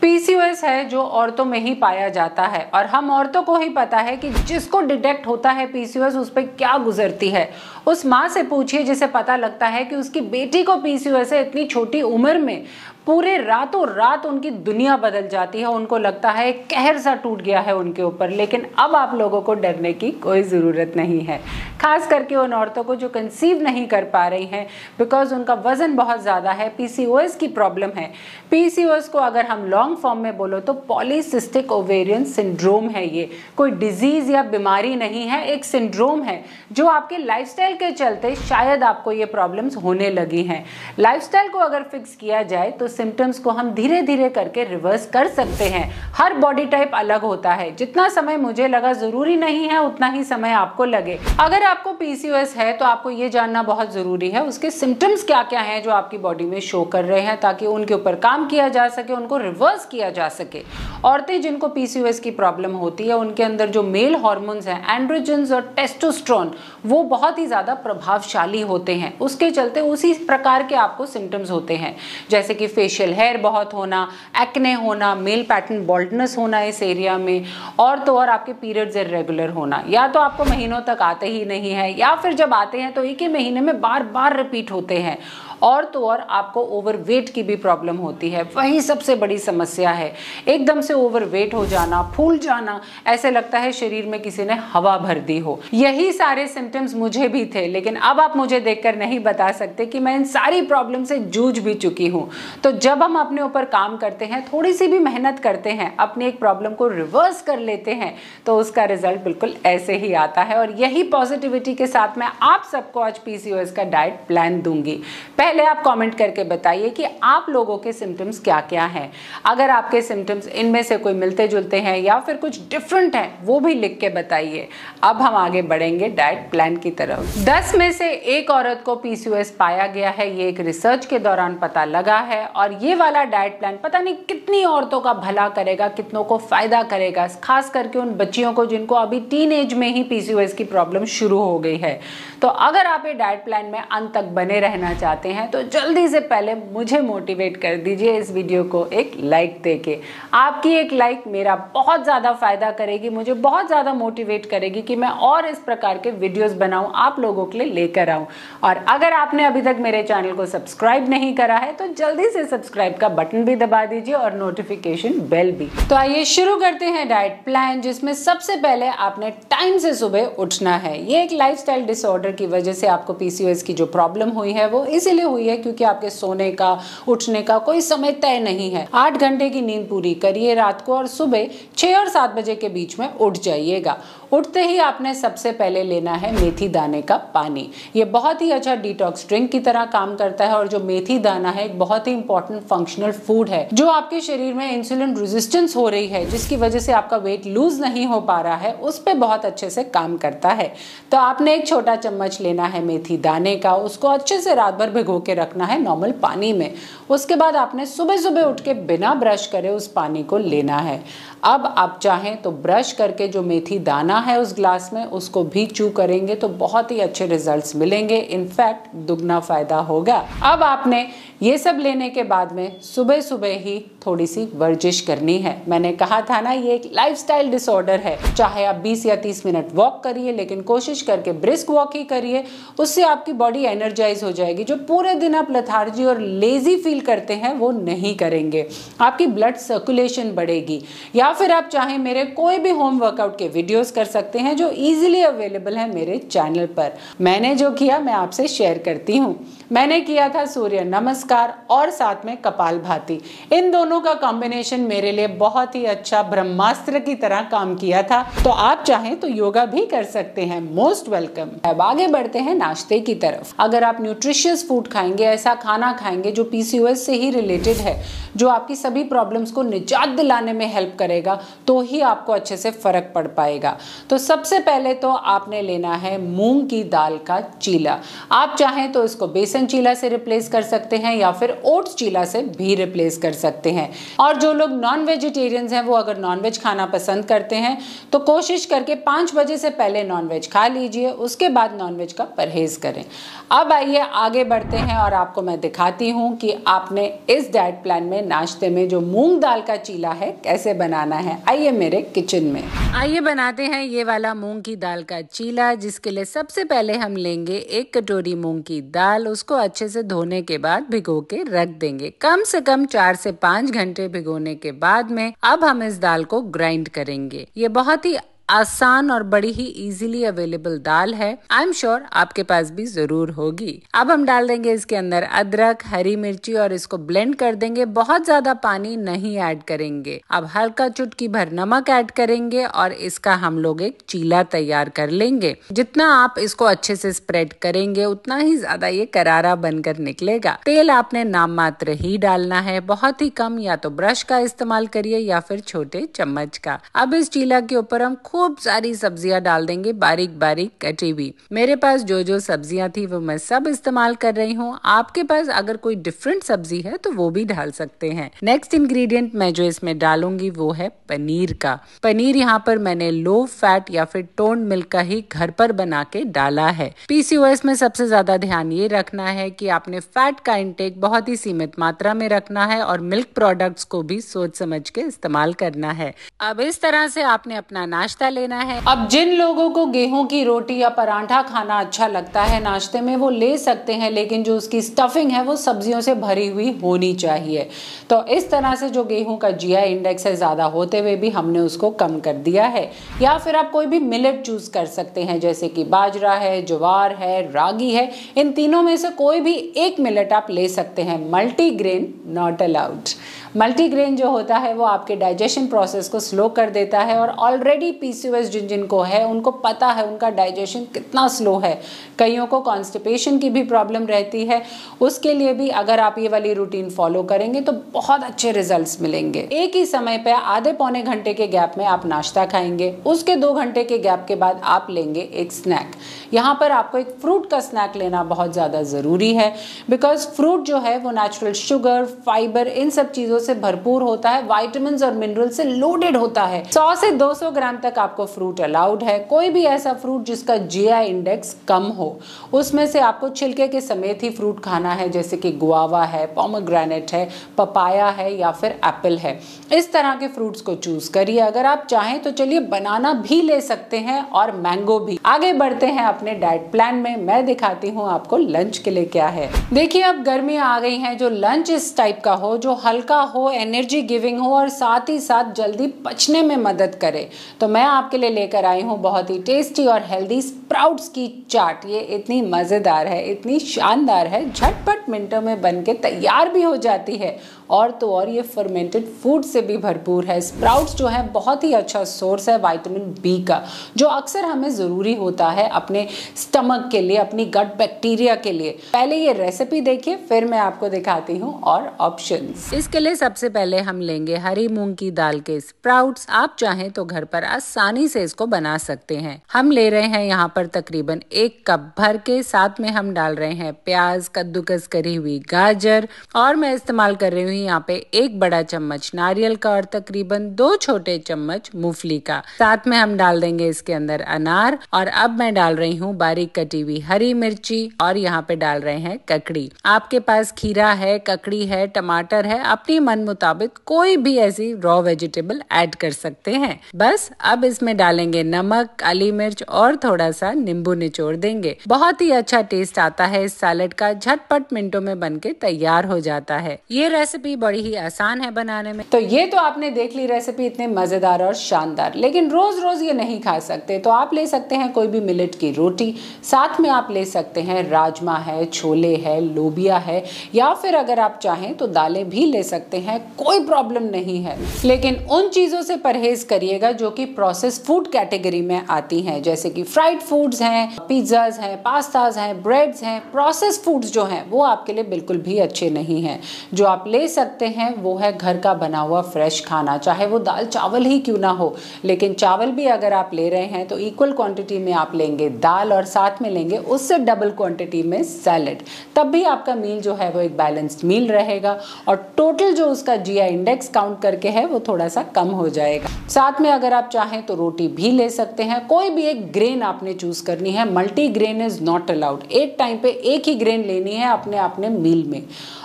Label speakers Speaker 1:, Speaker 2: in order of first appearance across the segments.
Speaker 1: PCOS है जो औरतों में ही पाया जाता है। और हम औरतों को ही पता है कि जिसको डिटेक्ट होता है पीसीओएस, उस पर क्या गुजरती है। उस माँ से पूछिए, जिसे पता लगता है कि उसकी बेटी को पीसीओएस है इतनी छोटी उम्र में पूरे रातों रात उनकी दुनिया बदल जाती है, उनको लगता है कहर सा टूट गया है उनके ऊपर, लेकिन अब आप लोगों को डरने की कोई ज़रूरत नहीं है। खास करके उन औरतों को जो कंसीव नहीं कर पा रही हैं बिकॉज़ उनका वज़न बहुत ज़्यादा है पीसीओएस की प्रॉब्लम है। पीसीओएस को अगर हम लॉन्ग फॉर्म में बोलो तो पॉलीसिस्टिक ओवेरियन सिंड्रोम है ये। कोई डिज़ीज़ या बीमारी नहीं है, एक सिंड्रोम है, जो आपके लाइफस्टाइल के चलते शायद आपको ये प्रॉब्लम्स होने लगी हैं। लाइफस्टाइल को अगर फिक्स किया जाए तो सिम्टम्स को हम धीरे धीरे करके रिवर्स कर सकते हैं। हर बॉडी टाइप अलग होता है। जितना समय मुझे लगा ज़रूरी नहीं है, उतना ही समय आपको लगे। अगर आपको पीसीओएस है तो आपको ये जानना बहुत ज़रूरी है, उसके सिम्टम्स क्या क्या हैं जो आपकी बॉडी में शो कर रहे हैं, ताकि उनके ऊपर काम किया जा सके, उनको रिवर्स किया जा सके। औरतें जिनको पीसीओएस की प्रॉब्लम होती है, उनके अंदर जो मेल हॉर्मोन्स हैं एंड्रोजन्स और टेस्टोस्ट्रॉन वो बहुत ही ज़्यादा प्रभावशाली होते हैं। उसके चलते उसी प्रकार के आपको सिम्टम्स होते हैं। जैसे कि फेशियल हेयर बहुत होना एक्ने होना मेल पैटर्न बॉल्डनेस होना इस एरिया में, और तो और आपके पीरियड्स इरेगुलर होना। या तो आपको महीनों तक आते ही नहीं है, या फिर जब आते हैं तो एक ही महीने में बार बार रिपीट होते हैं। और तो और आपको ओवरवेट की भी प्रॉब्लम होती है। वही सबसे बड़ी समस्या है, एकदम से ओवरवेट हो जाना, फूल जाना, ऐसे लगता है शरीर में किसी ने हवा भर दी हो। यही सारे सिम्टम्स मुझे भी थे, लेकिन अब आप मुझे देखकर नहीं बता सकते कि मैं इन सारी प्रॉब्लम से जूझ भी चुकी हूँ। तो जब हम अपने ऊपर काम करते हैं, थोड़ी सी भी मेहनत करते हैं, अपनी एक प्रॉब्लम को रिवर्स कर लेते हैं तो उसका रिज़ल्ट बिल्कुल ऐसे ही आता है। और यही पॉजिटिविटी के साथ मैं आप सबको आज पीसीओएस का डाइट प्लान दूँगी। पहले आप कमेंट करके बताइए कि आप लोगों के सिम्टम्स क्या क्या हैं। अगर आपके सिम्टम्स इनमें से कोई मिलते जुलते हैं या फिर कुछ डिफरेंट हैं, वो भी लिख के बताइए। अब हम आगे बढ़ेंगे डाइट प्लान की तरफ़। 10 में से एक औरत को पीसीओएस पाया गया है, ये एक रिसर्च के दौरान पता लगा है और ये वाला डाइट प्लान पता नहीं कितनी औरतों का भला करेगा, कितनों को फ़ायदा करेगा, खास करके उन बच्चियों को जिनको अभी टीन एज में ही पीसीओएस की प्रॉब्लम शुरू हो गई है। तो अगर आप ये डाइट प्लान में अंत तक बने रहना चाहते हैं तो जल्दी से पहले मुझे मोटिवेट कर दीजिए इस वीडियो को एक लाइक देके। आपकी एक लाइक मेरा बहुत ज़्यादा फ़ायदा करेगी, मुझे बहुत ज़्यादा मोटिवेट करेगी कि मैं और इस प्रकार के वीडियोस बनाऊँ, आप लोगों के लिए लेकर आऊँ। और अगर आपने अभी तक मेरे चैनल को सब्सक्राइब नहीं करा है तो जल्दी से सब्सक्राइब का बटन भी दबा दीजिए और नोटिफिकेशन बेल भी। तो आइए शुरू करते हैं डाइट प्लान जिसमें सबसे पहले आपने टाइम से सुबह उठना है। ये एक लाइफ डिसऑर्डर की वजह से आपको पीसीओएस की जो प्रॉब्लम हुई है, वो इसीलिए हुई है क्योंकि आपके सोने का, उठने का कोई समय तय नहीं है। आठ घंटे की नींद पूरी करिए रात को और सुबह छह और सात बजे के बीच में उठ जाइएगा। उठते ही आपने सबसे पहले लेना है मेथी दाने का पानी। ये बहुत ही अच्छा डिटॉक्स ड्रिंक की तरह काम करता है और जो मेथी दाना है, एक बहुत ही इंपॉर्टेंट फंक्शनल फ़ूड है, जो आपके शरीर में इंसुलिन रेजिस्टेंस हो रही है, जिसकी वजह से आपका वेट लूज नहीं हो पा रहा है, उस पर बहुत अच्छे से काम करता है। तो आपने एक छोटा चम्मच लेना है मेथी दाने का, उसको अच्छे से रात भर भिगो के रखना है नॉर्मल पानी में। उसके बाद आपने सुबह सुबह उठ के बिना ब्रश करे उस पानी को लेना है। अब आप चाहें तो ब्रश करके जो मेथी दाना है उस ग्लास में, उसको भी चू करेंगे तो बहुत ही अच्छे रिजल्ट्स मिलेंगे। इनफैक्ट दुगना फ़ायदा होगा। अब आपने ये सब लेने के बाद में सुबह सुबह ही थोड़ी सी वर्जिश करनी है। मैंने कहा था ना, ये एक लाइफस्टाइल डिसऑर्डर है। चाहे आप 20 या 30 मिनट वॉक करिए, लेकिन कोशिश करके ब्रिस्क वॉक ही करिए, उससे आपकी बॉडी एनर्जाइज हो जाएगी। जो पूरे दिन आप लथार्जी और लेजी फील करते हैं, वो नहीं करेंगे। आपकी ब्लड सर्कुलेशन बढ़ेगी। या फिर आप चाहे मेरे कोई भी होम वर्कआउट के वीडियोस कर सकते हैं, जो इजीली अवेलेबल है मेरे चैनल पर। मैंने जो किया, मैं आपसे शेयर करती हूँ। मैंने किया था सूर्य, नमस्कार और साथ में कपाल भाती। इन दोनों का कॉम्बिनेशन मेरे लिए बहुत ही अच्छा ब्रह्मास्त्र की तरह काम किया था। तो आप चाहें तो योगा भी कर सकते हैं। मोस्ट वेलकम अब आगे बढ़ते हैं नाश्ते की तरफ़। अगर आप न्यूट्रिशियस फ़ूड खाएँगे, ऐसा खाना खाएँगे जो पीसीओएस से ही रिलेटेड है, जो आपकी सभी प्रॉब्लम्स को निजात दिलाने में हेल्प करेगा तो ही आपको अच्छे से फ़र्क पड़ पाएगा। तो सबसे पहले तो आपने लेना है मूंग की दाल का चीला। आप चाहें तो इसको बेसन बेसन चीला से रिप्लेस कर सकते हैं या फिर ओट्स चीला से भी रिप्लेस कर सकते हैं। और जो लोग नॉन वेजिटेरियंस हैं, वो अगर नॉनवेज खाना पसंद करते हैं तो कोशिश करके पाँच बजे से पहले नॉनवेज खा लीजिए, उसके बाद नॉनवेज का परहेज करें। अब आइए, आगे बढ़ते हैं और आपको मैं दिखाती हूँ कि आपने इस डाइट प्लान में नाश्ते में जो मूंग दाल का चीला है, कैसे बनाना है। आइए मेरे किचन में। आइए, बनाते हैं ये वाला मूंग की दाल का चीला, जिसके लिए सबसे पहले हम लेंगे एक कटोरी मूंग की दाल उसको अच्छे से धोने के बाद भिगो के रख देंगे। कम से कम चार से पाँच घंटे भिगोने के बाद में अब हम इस दाल को ग्राइंड करेंगे। ये बहुत ही आसान और बड़ी ही इजीली अवेलेबल दाल है। आई एम श्योर आपके पास भी ज़रूर होगी। अब हम डाल देंगे इसके अंदर अदरक, हरी मिर्ची और इसको ब्लेंड कर देंगे। बहुत ज़्यादा पानी नहीं ऐड करेंगे। अब हल्का चुटकी भर नमक ऐड करेंगे और इसका हम लोग एक चीला तैयार कर लेंगे। जितना आप इसको अच्छे से स्प्रेड करेंगे, उतना ही ज़्यादा ये करारा बनकर निकलेगा। तेल आपने नाम मात्र ही डालना है। बहुत ही कम या तो ब्रश का इस्तेमाल करिए या फिर छोटे चम्मच का। अब इस चीला के ऊपर हम खूब खूब सारी सब्ज़ियाँ डाल देंगे बारीक बारीक कटी हुई। मेरे पास जो जो सब्ज़ियाँ थी वो मैं सब इस्तेमाल कर रही हूँ। आपके पास अगर कोई डिफरेंट सब्ज़ी है तो वो भी डाल सकते हैं। नेक्स्ट इंग्रेडिएंट मैं जो इसमें डालूँगी वो है पनीर का। पनीर यहाँ पर मैंने लो फैट या फिर टोन मिल्क का ही घर पर बना के डाला है। पीसीओएस में सबसे ज़्यादा ध्यान ये रखना है कि आपने फैट का इंटेक बहुत ही सीमित मात्रा में रखना है और मिल्क प्रोडक्ट्स को भी सोच समझ के इस्तेमाल करना है। अब इस तरह से आपने अपना नाश्ता हिस्सा लेना है। अब जिन लोगों को गेहूँ की रोटी या परांठा खाना अच्छा लगता है, नाश्ते में वो ले सकते हैं, लेकिन जो उसकी स्टफिंग है, वो सब्जियों से भरी हुई होनी चाहिए। तो इस तरह से जो गेहूँ का जिया इंडेक्स है, ज़्यादा होते हुए भी हमने उसको कम कर दिया है। या फिर आप कोई भी मिलेट चूज़ कर सकते हैं, जैसे कि बाजरा है, ज्वार है, रागी है, इन तीनों में से कोई भी एक मिलेट आप ले सकते हैं। Multigrain not allowed multigrain जो होता है, वो आपके डाइजेशन प्रोसेस को स्लो कर देता है और ऑलरेडी पीसीओएस जिन जिनको है, उनको पता है उनका डाइजेशन कितना स्लो है। कईयों को कॉन्स्टिपेशन की भी प्रॉब्लम रहती है। उसके लिए भी अगर आप ये वाली रूटीन फॉलो करेंगे तो बहुत अच्छे रिजल्ट्स मिलेंगे। एक ही समय पर आधे पौने घंटे के गैप में आप नाश्ता खाएँगे। उसके दो घंटे के गैप के बाद आप लेंगे एक स्नैक यहाँ पर आपको एक फ्रूट का स्नैक लेना बहुत ज़्यादा ज़रूरी है। बिकॉज़ फ्रूट जो है, वो नेचुरल शुगर फाइबर इन सब चीज़ों से भरपूर होता है वाइटमिन और मिनरल से लोडेड होता है। 100 से 200 ग्राम तक आपको फ्रूट अलाउड है। कोई भी ऐसा फ्रूट जिसका जीआई इंडेक्स कम हो, उसमें से आपको छिलके के समेत ही फ्रूट खाना है, जैसे कि गुआवा है पोमोग्रेनेट है पपाया है या फिर एप्पल है। इस तरह के फ्रूट्स को चूज़ करिए। अगर आप चाहें तो चलिए बनाना भी ले सकते हैं और मैंगो भी। आगे बढ़ते हैं अपने डाइट प्लान में। मैं दिखाती हूँ आपको लंच के लिए क्या है। देखिए अब गर्मियाँ आ गई हैं, जो लंच इस टाइप का हो, जो हल्का हो एनर्जी गिविंग हो और साथ ही साथ जल्दी पचने में मदद करे। तो मैं आपके लिए लेकर आई हूँ बहुत ही टेस्टी और हेल्दी स्प्राउट्स की चाट। ये इतनी मज़ेदार है, इतनी शानदार है, झटपट मिनटों में बन के तैयार भी हो जाती है। और तो और ये फर्मेंटेड फ़ूड से भी भरपूर है। स्प्राउट्स जो है, बहुत ही अच्छा सोर्स है वाइटामिन बी का, जो अक्सर हमें ज़रूरी होता है अपने स्टमक के लिए, अपनी गट बैक्टीरिया के लिए। पहले ये रेसिपी देखिए, फिर मैं आपको दिखाती हूँ और ऑप्शन इसके लिए सबसे पहले हम लेंगे हरी मूंग की दाल के स्प्राउट्स आप चाहें तो घर पर आसानी से इसको बना सकते हैं। हम ले रहे हैं यहाँ पर तकरीबन एक कप भर के, साथ में हम डाल रहे हैं प्याज, कद्दूकस करी हुई गाजर, और मैं इस्तेमाल कर रही हूँ यहाँ पे एक बड़ा चम्मच नारियल का और तकरीबन दो छोटे चम्मच मूंगफली का। साथ में हम डाल देंगे इसके अंदर अनार और अब मैं डाल रही हूँ बारीक कटी हुई हरी मिर्ची और यहाँ पे डाल रहे हैं ककड़ी। आपके पास खीरा है, ककड़ी है, टमाटर है, अपनी मन मुताबिक कोई भी ऐसी रॉ वेजिटेबल ऐड कर सकते हैं। बस अब इसमें डालेंगे नमक, काली मिर्च और थोड़ा सा नींबू निचोड़ देंगे। बहुत ही अच्छा टेस्ट आता है। इस सैलड का झटपट मिनटों में बन के तैयार हो जाता है। ये रेसिपी रेसिपी बड़ी ही आसान है बनाने में। तो ये तो आपने देख ली रेसिपी इतने मज़ेदार और शानदार। लेकिन रोज रोज ये नहीं खा सकते। तो आप ले सकते हैं कोई भी मिलेट की रोटी। साथ में आप ले सकते हैं राजमा है, छोले है, लोबिया है। या फिर अगर आप चाहें तो दालें भी ले सकते हैं। कोई प्रॉब्लम नहीं है। लेकिन उन चीज़ों से परहेज करिएगा जो कि प्रोसेस फ़ूड कैटेगरी में आती हैं। जैसे कि फ्राइड फूड्स हैं पिज्जाज हैं पास्ताज हैं ब्रेड्स हैं। प्रोसेस फूड्स जो हैं, वो आपके लिए बिल्कुल भी अच्छे नहीं हैं। जो आप ले सकते हैं, वो है घर का बना हुआ फ्रेश खाना, चाहे वो दाल चावल ही क्यों ना हो। लेकिन चावल भी अगर आप ले रहे हैं तो इक्वल क्वांटिटी में आप लेंगे दाल और साथ में लेंगे उससे डबल क्वांटिटी में सैलड तब भी आपका मील जो है, वो एक बैलेंस्ड मील रहेगा और टोटल जो उसका जीआई इंडेक्स काउंट करके है, वो थोड़ा सा कम हो जाएगा। साथ में अगर आप चाहें तो रोटी भी ले सकते हैं। कोई भी एक ग्रेन आपने चूज़ करनी है multi grain is not allowed एक टाइम पे एक ही ग्रेन लेनी है अपने अपने मील में।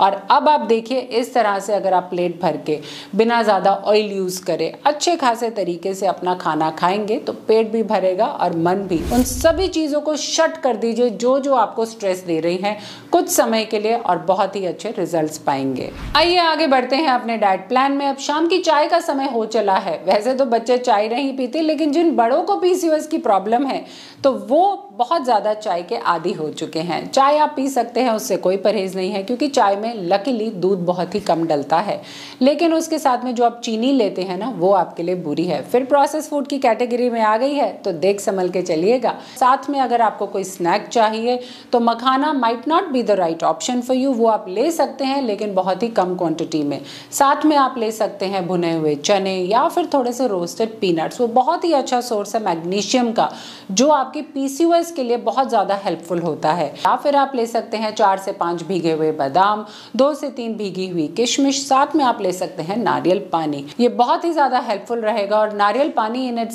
Speaker 1: और अब आप देखिए, इस तरह से अगर आप प्लेट भर के बिना ज़्यादा ऑयल यूज़ करें, अच्छे खासे तरीके से अपना खाना खाएँगे तो पेट भी भरेगा और मन भी। उन सभी चीज़ों को शट कर दीजिए जो जो आपको स्ट्रेस दे रही हैं, कुछ समय के लिए और बहुत ही अच्छे रिजल्ट्स पाएँगे। आइए आगे बढ़ते हैं अपने डाइट प्लान में। अब शाम की चाय का समय हो चला है। वैसे तो बच्चे चाय नहीं पीते, लेकिन जिन बड़ों को पीसीओएस की प्रॉब्लम है तो वो बहुत ज़्यादा चाय के आदि हो चुके हैं। चाय आप पी सकते हैं, उससे कोई परहेज नहीं है, क्योंकि चाय में लकीली दूध बहुत ही कम डलता है। लेकिन उसके साथ में जो आप चीनी लेते हैं ना, वो आपके लिए बुरी है। फिर प्रोसेस फ़ूड की कैटेगरी में आ गई है तो देख संभल के चलिएगा। साथ में अगर आपको कोई स्नैक चाहिए तो मखाना might not be the right option for you वो आप ले सकते हैं, लेकिन बहुत ही कम क्वांटिटी में। साथ में आप ले सकते हैं भुने हुए चने, या फिर थोड़े से रोस्टेड पीनट्स वो बहुत ही अच्छा सोर्स है मैग्नीशियम का, जो आपके पीसीओएस के लिए बहुत ज़्यादा हेल्पफुल होता है। या फिर आप ले सकते हैं चार से पाँच भीगे हुए बादाम, दो से तीन भीगी हुई किशमिश साथ में आप ले सकते हैं नारियल पानी। ये बहुत ही ज़्यादा हेल्पफुल रहेगा और नारियल पानी इन इट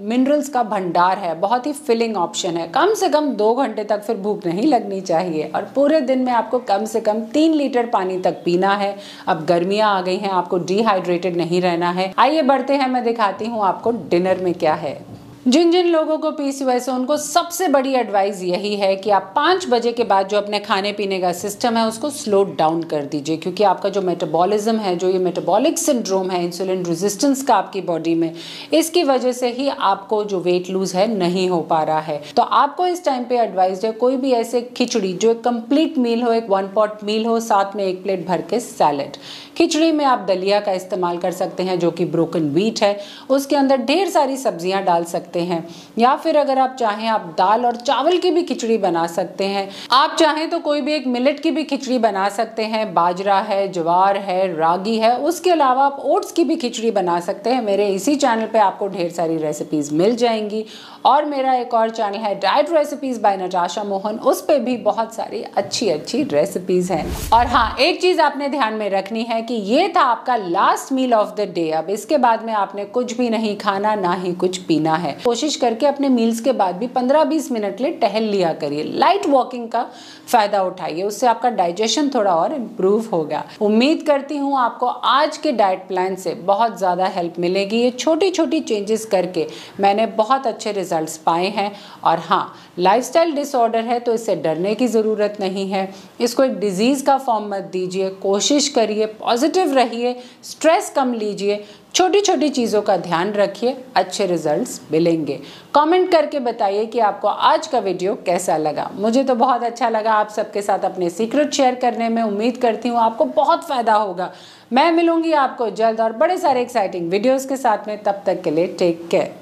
Speaker 1: मिनरल्स का भंडार है, बहुत ही फिलिंग ऑप्शन है। कम से कम दो घंटे तक फिर भूख नहीं लगनी चाहिए और पूरे दिन में आपको कम से कम तीन लीटर पानी तक पीना है। अब गर्मियाँ आ गई हैं, आपको डिहाइड्रेटेड नहीं रहना है। आइए बढ़ते हैं, मैं दिखाती हूँ आपको डिनर में क्या है। जिन जिन लोगों को पीसीओएस है उनको सबसे बड़ी एडवाइस यही है कि आप पाँच बजे के बाद जो अपने खाने पीने का सिस्टम है, उसको स्लो डाउन कर दीजिए, क्योंकि आपका जो मेटाबॉलिज्म है, जो ये मेटाबॉलिक सिंड्रोम है इंसुलिन रेजिस्टेंस का आपकी बॉडी में, इसकी वजह से ही आपको जो वेट लूज है, नहीं हो पा रहा है। तो आपको इस टाइम पे एडवाइज है, कोई भी ऐसे खिचड़ी, जो एक कंप्लीट मील हो, एक वन पॉट मील हो, साथ में एक प्लेट भर के सैलड खिचड़ी में आप दलिया का इस्तेमाल कर सकते हैं, जो कि ब्रोकन वीट है, उसके अंदर ढेर सारी सब्ज़ियाँ डाल सकते हैं। या फिर अगर आप चाहें, आप दाल और चावल की भी खिचड़ी बना सकते हैं। आप चाहें तो कोई भी एक मिलेट की भी खिचड़ी बना सकते हैं। बाजरा है, ज्वार है, रागी है, उसके अलावा आप ओट्स की भी खिचड़ी बना सकते हैं। मेरे इसी चैनल पे आपको ढेर सारी रेसिपीज़ मिल जाएँगी। और मेरा एक और चैनल है diet recipes by Natasha Mohan उस पर भी बहुत सारी अच्छी अच्छी रेसिपीज़ हैं। और हाँ एक चीज़ आपने ध्यान में रखनी है कि ये था आपका last meal of the day अब इसके बाद में आपने कुछ भी नहीं खाना, ना ही कुछ पीना है। कोशिश करके अपने मील्स के बाद भी 15-20 मिनट लिए टहल लिया करिए। लाइट वॉकिंग का फ़ायदा उठाइए। उससे आपका डाइजेशन थोड़ा और इम्प्रूव होगा उम्मीद करती हूँ आपको आज के डाइट प्लान से बहुत ज़्यादा हेल्प मिलेगी। ये छोटी छोटी चेंजेस करके मैंने बहुत अच्छे रिजल्ट्स पाए हैं। और हाँ लाइफस्टाइल डिसऑर्डर है तो इससे डरने की ज़रूरत नहीं है। इसको एक डिज़ीज़ का फॉर्म मत दीजिए। कोशिश करिए पॉजिटिव रहिए। स्ट्रेस कम लीजिए। छोटी छोटी चीज़ों का ध्यान रखिए, अच्छे रिजल्ट्स मिलेंगे। कमेंट करके बताइए कि आपको आज का वीडियो कैसा लगा। मुझे तो बहुत अच्छा लगा आप सबके साथ अपने सीक्रेट शेयर करने में। उम्मीद करती हूँ आपको बहुत फ़ायदा होगा। मैं मिलूँगी आपको जल्द और बड़े सारे एक्साइटिंग वीडियोज़ के साथ में। तब तक के लिए टेक केयर